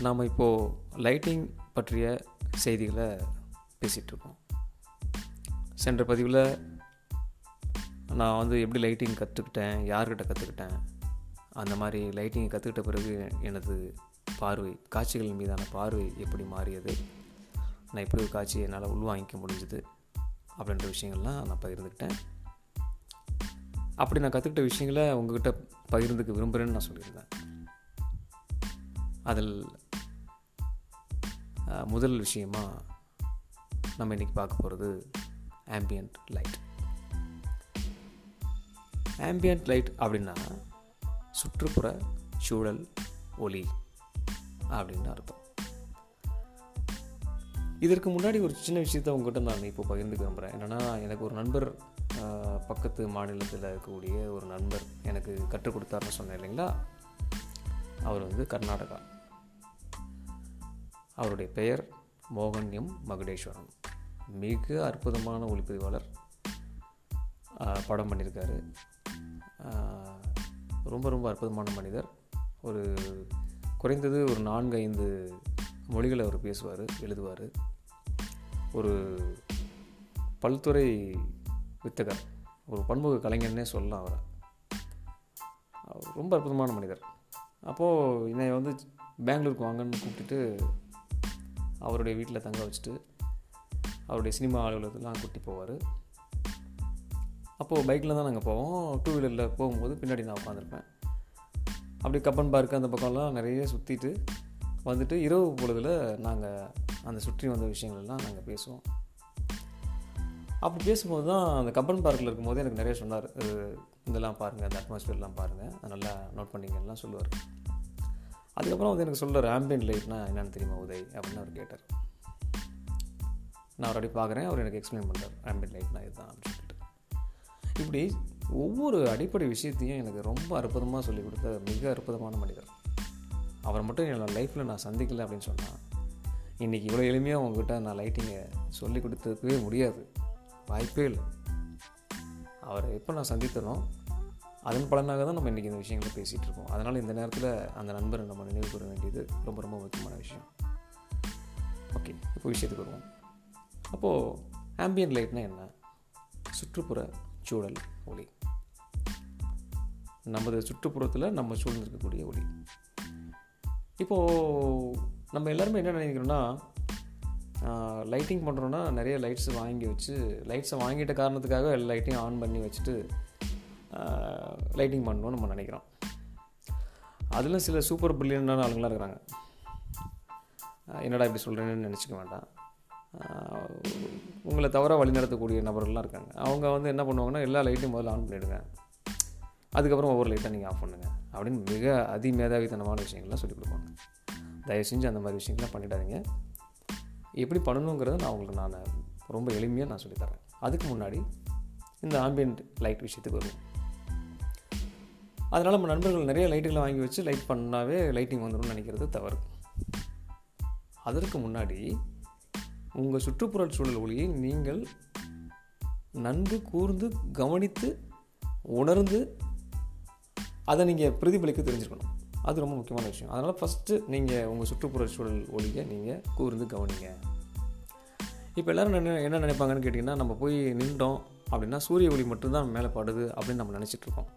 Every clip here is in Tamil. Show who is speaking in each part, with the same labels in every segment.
Speaker 1: நாம் இப்போது லைட்டிங் பற்றிய செய்திகளை பேசிகிட்ருக்கோம். சென்ற பதிவில் நான் வந்து எப்படி லைட்டிங் கற்றுக்கிட்டேன் யார்கிட்ட கற்றுக்கிட்டேன் அந்த மாதிரி லைட்டிங் கற்றுக்கிட்ட பிறகு எனது பார்வை காட்சிகள் மீதான பார்வை எப்படி மாறியது நான் எப்படி ஒரு காட்சியை என்னால் உள்வாங்கிக்க முடிஞ்சுது அப்படின்ற விஷயங்கள்லாம் நான் பகிர்ந்துக்கிட்டேன். அப்படி நான் கற்றுக்கிட்ட விஷயங்களை உங்ககிட்ட பகிர்ந்துக்க விரும்புகிறேன்னு நான் சொல்லியிருந்தேன். அதில் முதல் விஷயமாக நம்ம இன்றைக்கி பார்க்க போகிறது ஆம்பியன்ட் லைட் ஆம்பியன்ட் லைட் அப்படின்னா சுற்றுப்புற சூழல் ஒளி அப்படின்னு அர்த்தம். இதற்கு முன்னாடி ஒரு சின்ன விஷயத்தை உங்ககிட்ட நான் இப்போ பகிர்ந்துக்க விரும்புகிறேன் என்னென்னா எனக்கு ஒரு நண்பர் பக்கத்து மாநிலத்தில் இருக்கக்கூடிய ஒரு நண்பர் எனக்கு கற்றுக் கொடுத்தாருன்னு சொன்னேன் இல்லைங்களா? அவர் வந்து கர்நாடகா. அவருடைய பெயர் மோகன் எம் மகுடேஸ்வரன். மிக அற்புதமான ஒளிப்பதிவாளர் படம் பண்ணியிருக்காரு. ரொம்ப ரொம்ப அற்புதமான மனிதர். ஒரு குறைந்தது ஒரு நான்கு ஐந்து மொழிகளை அவர் பேசுவார் எழுதுவார். ஒரு பல்துறை வித்தகர் ஒரு பன்முக கலைஞர்னே சொல்லலாம் அவரை. அவர் ரொம்ப அற்புதமான மனிதர். அப்போது என்னை வந்து பெங்களூருக்கு வாங்கன்னு கூப்பிட்டுட்டு அவருடைய வீட்டில் தங்க வச்சுட்டு அவருடைய சினிமா அலுவலகத்துலாம் கூட்டி போவார். அப்போது பைக்கில் தான் நாங்கள் போவோம். டூ வீலரில் போகும்போது பின்னாடி நான் உட்காந்துருப்பேன் அப்படி கப்பன் பார்க்கு அந்த பக்கம்லாம் நிறைய சுற்றிட்டு வந்துட்டு இரவு பொழுதில் நாங்கள் அந்த சுற்றி வந்த விஷயங்கள்லாம் நாங்கள் பேசுவோம். அப்படி பேசும்போது தான் அந்த கப்பன் பார்க்கில் இருக்கும்போது எனக்கு நிறைய சொன்னார். இதெல்லாம் பாருங்கள் அந்த அட்மாஸ்ஃபியர்லாம் பாருங்கள் நல்லா நோட் பண்ணிங்கலாம் சொல்லுவார். அதுக்கப்புறம் வந்து எனக்கு சொல்கிறார் ஆம்பியன்ட் லைட்னா என்னென்னு தெரியுமா உதய்? அப்படின்னு அவர் கேட்டார். நான் அவர் பார்க்குறேன். அவர் எனக்கு எக்ஸ்பிளைன் பண்ணுறார் ஆம்பியன்ட் லைட்னா இதுதான் அப்படின்னு சொல்லிட்டு. இப்படி ஒவ்வொரு அடிப்படை விஷயத்தையும் எனக்கு ரொம்ப அற்புதமாக சொல்லிக் கொடுத்த மிக அற்புதமான மனிதர். அவரை மட்டும் என்னோடய லைஃப்பில் நான் சந்திக்கலை அப்படின்னு சொன்னால் இன்றைக்கி இவ்வளோ எளிமையாக உங்ககிட்ட நான் லைட்டிங்கை சொல்லி கொடுத்துக்கவே முடியாது. வாய்ப்பே இல்லை. அவரை எப்போ நான் சந்தித்தனோ அதன் பலனாக தான் நம்ம இன்றைக்கி இந்த விஷயங்களை பேசிகிட்டு இருக்கோம். அதனால் இந்த நேரத்தில் அந்த நண்பரை நம்ம நினைவு கூற வேண்டியது ரொம்ப ரொம்ப முக்கியமான விஷயம். ஓகே இப்போ விஷயத்துக்கு வருவோம். அப்போது ஆம்பியன் லைட்னா என்ன? சுற்றுப்புற சூழல் ஒளி. நமது சுற்றுப்புறத்தில் நம்ம சூழ்ந்திருக்கக்கூடிய ஒளி. இப்போது நம்ம எல்லாருமே என்ன நினைக்கிறோன்னா லைட்டிங் பண்ணுறோன்னா நிறைய லைட்ஸ் வாங்கி வச்சு லைட்ஸை வாங்கிட்ட காரணத்துக்காக எல்லா லைட்டையும் ஆன் பண்ணி வச்சுட்டு லைட்டிங் பண்ணணும்னு நம்ம நினைக்கிறோம். அதில் சில சூப்பர் பிரில்லியண்டான ஆளுங்களாம் இருக்கிறாங்க. என்னடா இப்படி சொல்கிறேன்னு நினச்சிக்க வேண்டாம். உங்களை தவறாக வழிநடத்தக்கூடிய நபர்கள்லாம் இருக்காங்க. அவங்க வந்து என்ன பண்ணுவாங்கன்னா எல்லா லைட்டையும் முதல்ல ஆன் பண்ணிவிடுங்க அதுக்கப்புறம் ஒவ்வொரு லைட்டாக நீங்கள் ஆஃப் பண்ணுங்கள் அப்படின்னு மிக அதிமேதாவித்தனமான விஷயங்கள்லாம் சொல்லிக் கொடுப்பாங்க. தயவு செஞ்சு அந்த மாதிரி விஷயங்கள்லாம் பண்ணிடாதீங்க. எப்படி பண்ணணுங்கிறத நான் உங்களுக்கு நான் ரொம்ப எளிமையாக நான் சொல்லித்தரேன் அதுக்கு முன்னாடி இந்த ஆம்பியன்ட் லைட் விஷயத்துக்கு வருவோம். அதனால் நம்ம நண்பர்கள் நிறைய லைட்டுகளை வாங்கி வச்சு லைட் பண்ணாவே லைட்டிங் வந்துடும்னு நினைக்கிறது தவறு. அதற்கு முன்னாடி உங்கள் சுற்றுப்புற சூழல் ஒளியை நீங்கள் நன்கு கூர்ந்து கவனித்து உணர்ந்து அதை நீங்கள் பிரதிபலிக்க தெரிஞ்சுக்கணும். அது ரொம்ப முக்கியமான விஷயம். அதனால் ஃபஸ்ட்டு நீங்கள் உங்கள் சுற்றுப்புற சூழல் ஒளியை நீங்கள் கூர்ந்து கவனிங்க. இப்போ எல்லோரும் என்ன என்ன நினைப்பாங்கன்னு கேட்டிங்கன்னா நம்ம போய் நின்றோம் அப்படின்னா சூரிய ஒளி மட்டும்தான் மேலே படுது அப்படின்னு நம்ம நினச்சிட்ருக்கோம்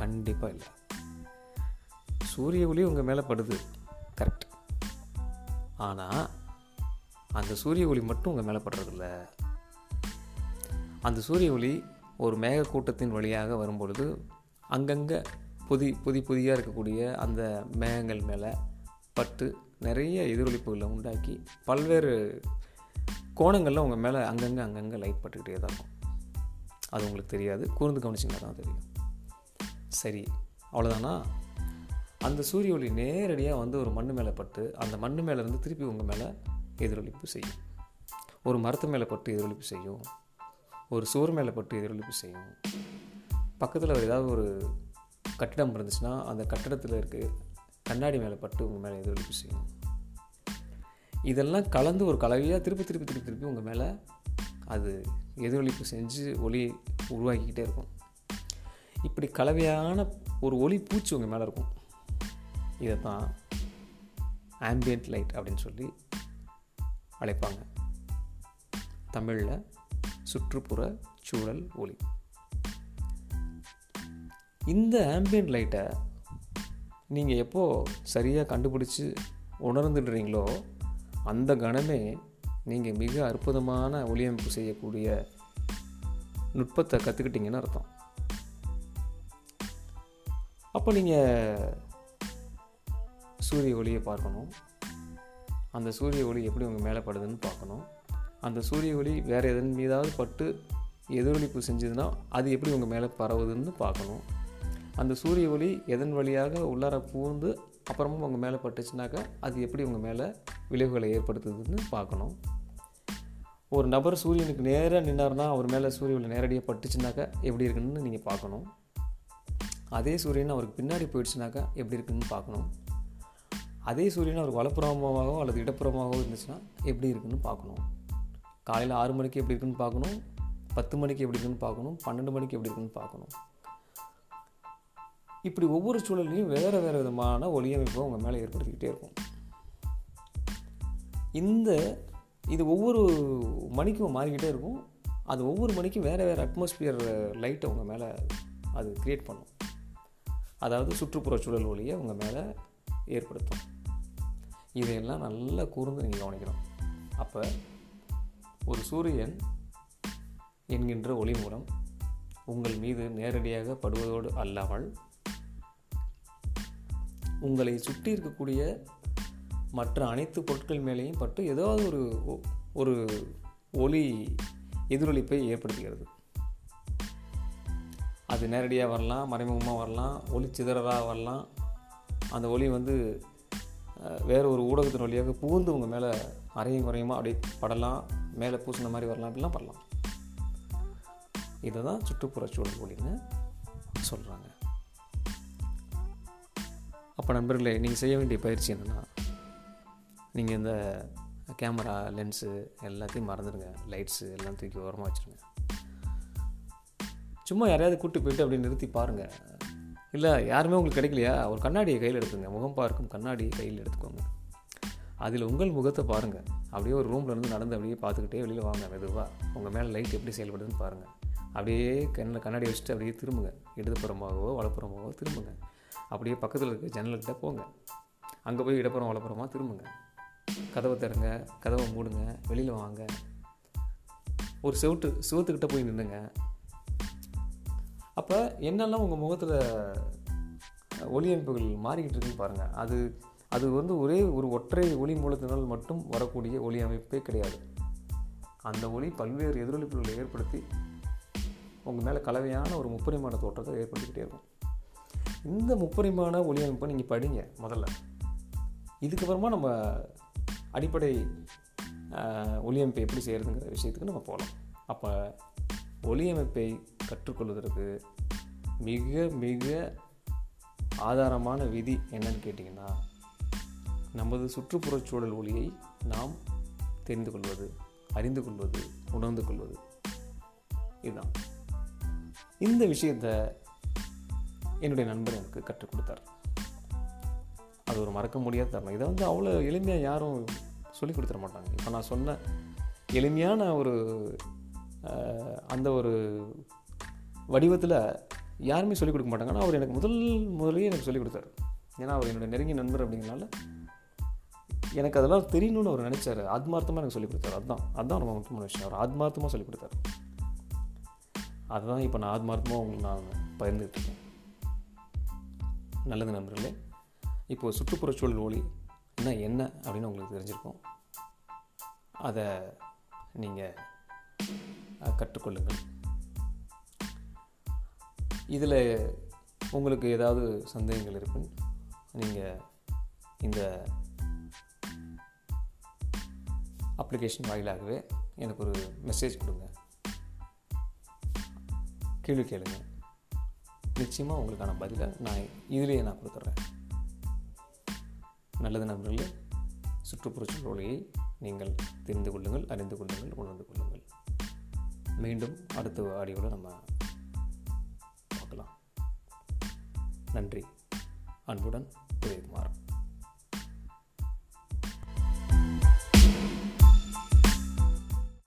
Speaker 1: கண்டிப்பாக இல்லை. சூரிய ஒளி உங்கள் மேலே படுது. கரெக்ட் ஆனால் அந்த சூரிய ஒளி மட்டும் உங்கள் மேலே படுறதில்ல. அந்த சூரிய ஒளி ஒரு மேகக்கூட்டத்தின் வழியாக வரும்பொழுது அங்கங்கே புதி புதி புதியாக இருக்கக்கூடிய அந்த மேகங்கள் மேலே பட்டு நிறைய எதிரொலிப்புகளை உண்டாக்கி பல்வேறு கோணங்களில் உங்கள் மேலே அங்கங்கே அங்கங்கே லைட் பட்டுக்கிட்டே தான் இருக்கும். அது உங்களுக்கு தெரியாது. கூர்ந்து கவனிச்சிங்கன்னா தான் தெரியும். சரி அவ்வளோதானா அந்த சூரிய ஒளி நேரடியாக வந்து ஒரு மண் மேலே பட்டு அந்த மண் மேலேருந்து திருப்பி உங்கள் மேலே எதிரொலிப்பு செய்யும். ஒரு மரத்து மேலே பட்டு எதிரொலிப்பு செய்யும். ஒரு சுவர் மேலே பட்டு எதிரொலிப்பு செய்யும். பக்கத்தில் ஒரு ஏதாவது ஒரு கட்டிடம் இருந்துச்சுன்னா அந்த கட்டிடத்தில் இருக்க கண்ணாடி மேலே பட்டு உங்கள் மேலே எதிரொலிப்பு செய்யும். இதெல்லாம் கலந்து ஒரு கலவையாக திருப்பி திருப்பி திருப்பி திருப்பி உங்கள் மேலே அது எதிரொலிப்பு செஞ்சு ஒளி உருவாக்கிக்கிட்டே இருக்கும். இப்படி கலவையான ஒரு ஒளி பூச்சி உங்கள் மேலே இருக்கும். இதை தான் ஆம்பியன்ட் லைட் அப்படின்னு சொல்லி அழைப்பாங்க. தமிழில் சுற்றுப்புற சூழல் ஒளி. இந்த ஆம்பியன்ட் லைட்டை நீங்கள் எப்போ சரியாக கண்டுபிடிச்சி உணர்ந்துடுறீங்களோ அந்த கணமே நீங்கள் மிக அற்புதமான ஒளியமைப்பு செய்யக்கூடிய நுட்பத்தை கற்றுக்கிட்டீங்கன்னு அர்த்தம். அப்போ நீங்கள் சூரிய ஒளியை பார்க்கணும். அந்த சூரிய ஒளி எப்படி உங்கள் மேலே படுதுன்னு பார்க்கணும். அந்த சூரிய ஒளி வேறு எதன் மீதாவது பட்டு எதிரொலிப்பு செஞ்சதுன்னா அது எப்படி உங்கள் மேலே பரவுதுன்னு பார்க்கணும். அந்த சூரிய ஒளி எதன் வழியாக உள்ளார பூந்து அப்புறமும் உங்கள் மேலே பட்டுச்சுனாக்கா அது எப்படி உங்கள் மேலே விளைவுகளை ஏற்படுத்துதுன்னு பார்க்கணும். ஒரு நபர் சூரியனுக்கு நேராக நின்னார்னா அவர் மேலே சூரிய ஒளி நேரடியாக பட்டுச்சுனாக்கா எப்படி இருக்குன்னு நீங்கள் பார்க்கணும். அதே சூரியன் அவருக்கு பின்னாடி போயிடுச்சுனாக்கா எப்படி இருக்குன்னு பார்க்கணும். அதே சூரியன் அவருக்கு வலப்புறமாகவோ அல்லது இடப்புறமாகவோ இருந்துச்சுன்னா எப்படி இருக்குன்னு பார்க்கணும். காலையில் ஆறு மணிக்கு எப்படி இருக்குன்னு பார்க்கணும் பத்து மணிக்கு எப்படி இருக்குன்னு பார்க்கணும் பன்னெண்டு மணிக்கு எப்படி இருக்குன்னு பார்க்கணும். இப்படி ஒவ்வொரு சூழல்லையும் வேறு வேறு விதமான ஒளியமைப்பை உங்கள் மேலே ஏற்படுத்திக்கிட்டே இருக்கும். இந்த இது ஒவ்வொரு மணிக்கும் மாறிக்கிட்டே இருக்கும். அது ஒவ்வொரு மணிக்கும் வேறு வேறு அட்மாஸ்பியர் லைட்டை உங்கள் மேலே அது க்ரியேட் பண்ணும். அதாவது சுற்றுப்புற சூழல் ஒளியை உங்கள் மேலே ஏற்படுத்தும். இதையெல்லாம் நல்லா கூர்ந்து நீங்கள் கவனிக்கணும். அப்போ ஒரு சூரியன் என்கின்ற ஒளி மூலம் உங்கள் மீது நேரடியாக படுவதோடு அல்லாமல் உங்களை சுற்றி இருக்கக்கூடிய மற்ற அனைத்து பொருட்கள் மேலேயும் பட்டு ஏதாவது ஒரு ஒரு ஒளி எதிரொலிப்பை ஏற்படுத்துகிறது. அது நேரடியாக வரலாம் மறைமுகமாக வரலாம் ஒளி சிதறலாக வரலாம். அந்த ஒளி வந்து வேறு ஒரு ஊடகத்தின் வழியாக பூந்து உங்கள் மேலே அரையும் குறையுமா? அப்படியே படலாம் மேலே பூசின மாதிரி வரலாம் அப்படிலாம் படலாம். இதை தான் சுற்றுப்புற சூழல் ஒளின்னு சொல்கிறாங்க அப்போ நண்பர்களே நீங்கள் செய்ய வேண்டிய பயிற்சி என்னென்னா நீங்கள் இந்த கேமரா லென்ஸு எல்லாத்தையும் மறந்துடுங்க. லைட்ஸு எல்லாம் தூக்கி ஓரமாக வச்சுருங்க. சும்மா யாரையாவது கூப்பிட்டு போயிட்டு அப்படி நிறுத்தி பாருங்கள் இல்லை யாருமே உங்களுக்கு கிடைக்கலையா? ஒரு கண்ணாடியை கையில் எடுத்துங்க. முகம் பார்க்கும் கண்ணாடியை கையில் எடுத்துக்கோங்க. அதில் உங்கள் முகத்தை பாருங்கள் அப்படியே ஒரு ரூமில் இருந்து நடந்து அப்படியே பார்த்துக்கிட்டே வெளியில் வாங்க மெதுவாக உங்கள் மேலே லைட் எப்படி செயல்படுதுன்னு பாருங்கள் அப்படியே கண்ணில் கண்ணாடி வச்சுட்டு அப்படியே திரும்புங்க. இடதுபுறமாகவோ வலப்புறமாகவோ திரும்புங்க. அப்படியே பக்கத்தில் இருக்க ஜன்னல்கிட்ட போங்க. அங்கே போய் இடப்புறம் வலப்புறமாக திரும்புங்க. கதவை திறங்க கதவை மூடுங்க வெளியில் வாங்க. ஒரு செவட்டு சுவத்துக்கிட்ட போய் நின்றுங்க அப்போ என்னெல்லாம் உங்கள் முகத்தில் ஒளியமைப்புகள் மாறிக்கிட்டு இருக்குன்னு பாருங்கள் அது அது வந்து ஒரே ஒரு ஒற்றை ஒளி மூலத்தினால் மட்டும் வரக்கூடிய ஒளி அமைப்பே கிடையாது. அந்த ஒளி பல்வேறு எதிரொலிப்புகளை ஏற்படுத்தி உங்கள் மேலே கலவையான ஒரு முப்பரிமாண தோற்றத்தை ஏற்படுத்திக்கிட்டே இருக்கும். இந்த முப்பரிமாண ஒளி அமைப்பை நீங்கள் படிங்க முதல்ல. இதுக்கப்புறமா நம்ம அடிப்படை ஒளியமைப்பை எப்படி செய்கிறதுங்கிற விஷயத்துக்கு நம்ம போகலாம் அப்போ ஒளியமைப்பை கற்றுக்கொள்வதற்கு மிக மிக ஆதாரமான விதி என்னன்னு கேட்டிங்கன்னா நமது சுற்றுப்புறச் சூழல் ஒளியை நாம் தெரிந்து கொள்வது அறிந்து கொள்வது உணர்ந்து கொள்வது. இதுதான். இந்த விஷயத்தை என்னுடைய நண்பர் எனக்கு கற்றுக் கொடுத்தார். அது ஒரு மறக்க முடியாத தருணம். இதை வந்து அவ்வளோ எளிமையாக யாரும் சொல்லி கொடுத்துட மாட்டாங்க. இப்போ நான் சொன்ன எளிமையான ஒரு அந்த ஒரு வடிவத்தில் யாருமே சொல்லிக் கொடுக்க மாட்டாங்க. ஆனால் அவர் எனக்கு முதல் முதலே எனக்கு சொல்லிக் கொடுத்தாரு. ஏன்னா அவர் என்னுடைய நெருங்கிய நண்பர் அப்படிங்கிறனால எனக்கு அதெல்லாம் தெரியணும்னு அவர் நினச்சார். ஆத்மார்த்தமாக எனக்கு சொல்லிக் கொடுத்தாரு. அதுதான் அதுதான் ரொம்ப முக்கியமான விஷயம். அவர் ஆத்மார்த்தமாக சொல்லிக் கொடுத்தாரு. அதுதான் இப்போ நான் ஆத்மார்த்தமாக உங்களுக்கு நான் பகிர்ந்துட்டுருக்கேன் நல்லது நண்பர்களே இப்போது சுற்றுப்புறச்சூழல் ஒளி என்ன என்ன அப்படின்னு உங்களுக்கு தெரிஞ்சிருக்கோம். அதை நீங்கள் கற்றுக்கொள்ளுங்கள். இதில் உங்களுக்கு ஏதாவது சந்தேகங்கள் இருப்பின் நீங்கள் இந்த அப்ளிகேஷன் வாயிலாகவே எனக்கு ஒரு மெசேஜ் கொடுங்க. கேள்வி கேளுங்க. நிச்சயமாக உங்களுக்கான பதிலை நான் இதிலேயே நான் கொடுத்துட்றேன். நல்லது நண்பர்களே சுற்றுப்புறச்சூழல் சூழலையை நீங்கள் தெரிந்து கொள்ளுங்கள் அறிந்து கொள்ளுங்கள் உணர்ந்து கொள்ளுங்கள். மீண்டும் அடுத்த ஆடியோவில் நம்ம பார்க்கலாம். நன்றி. அன்புடன் உதயகுமார்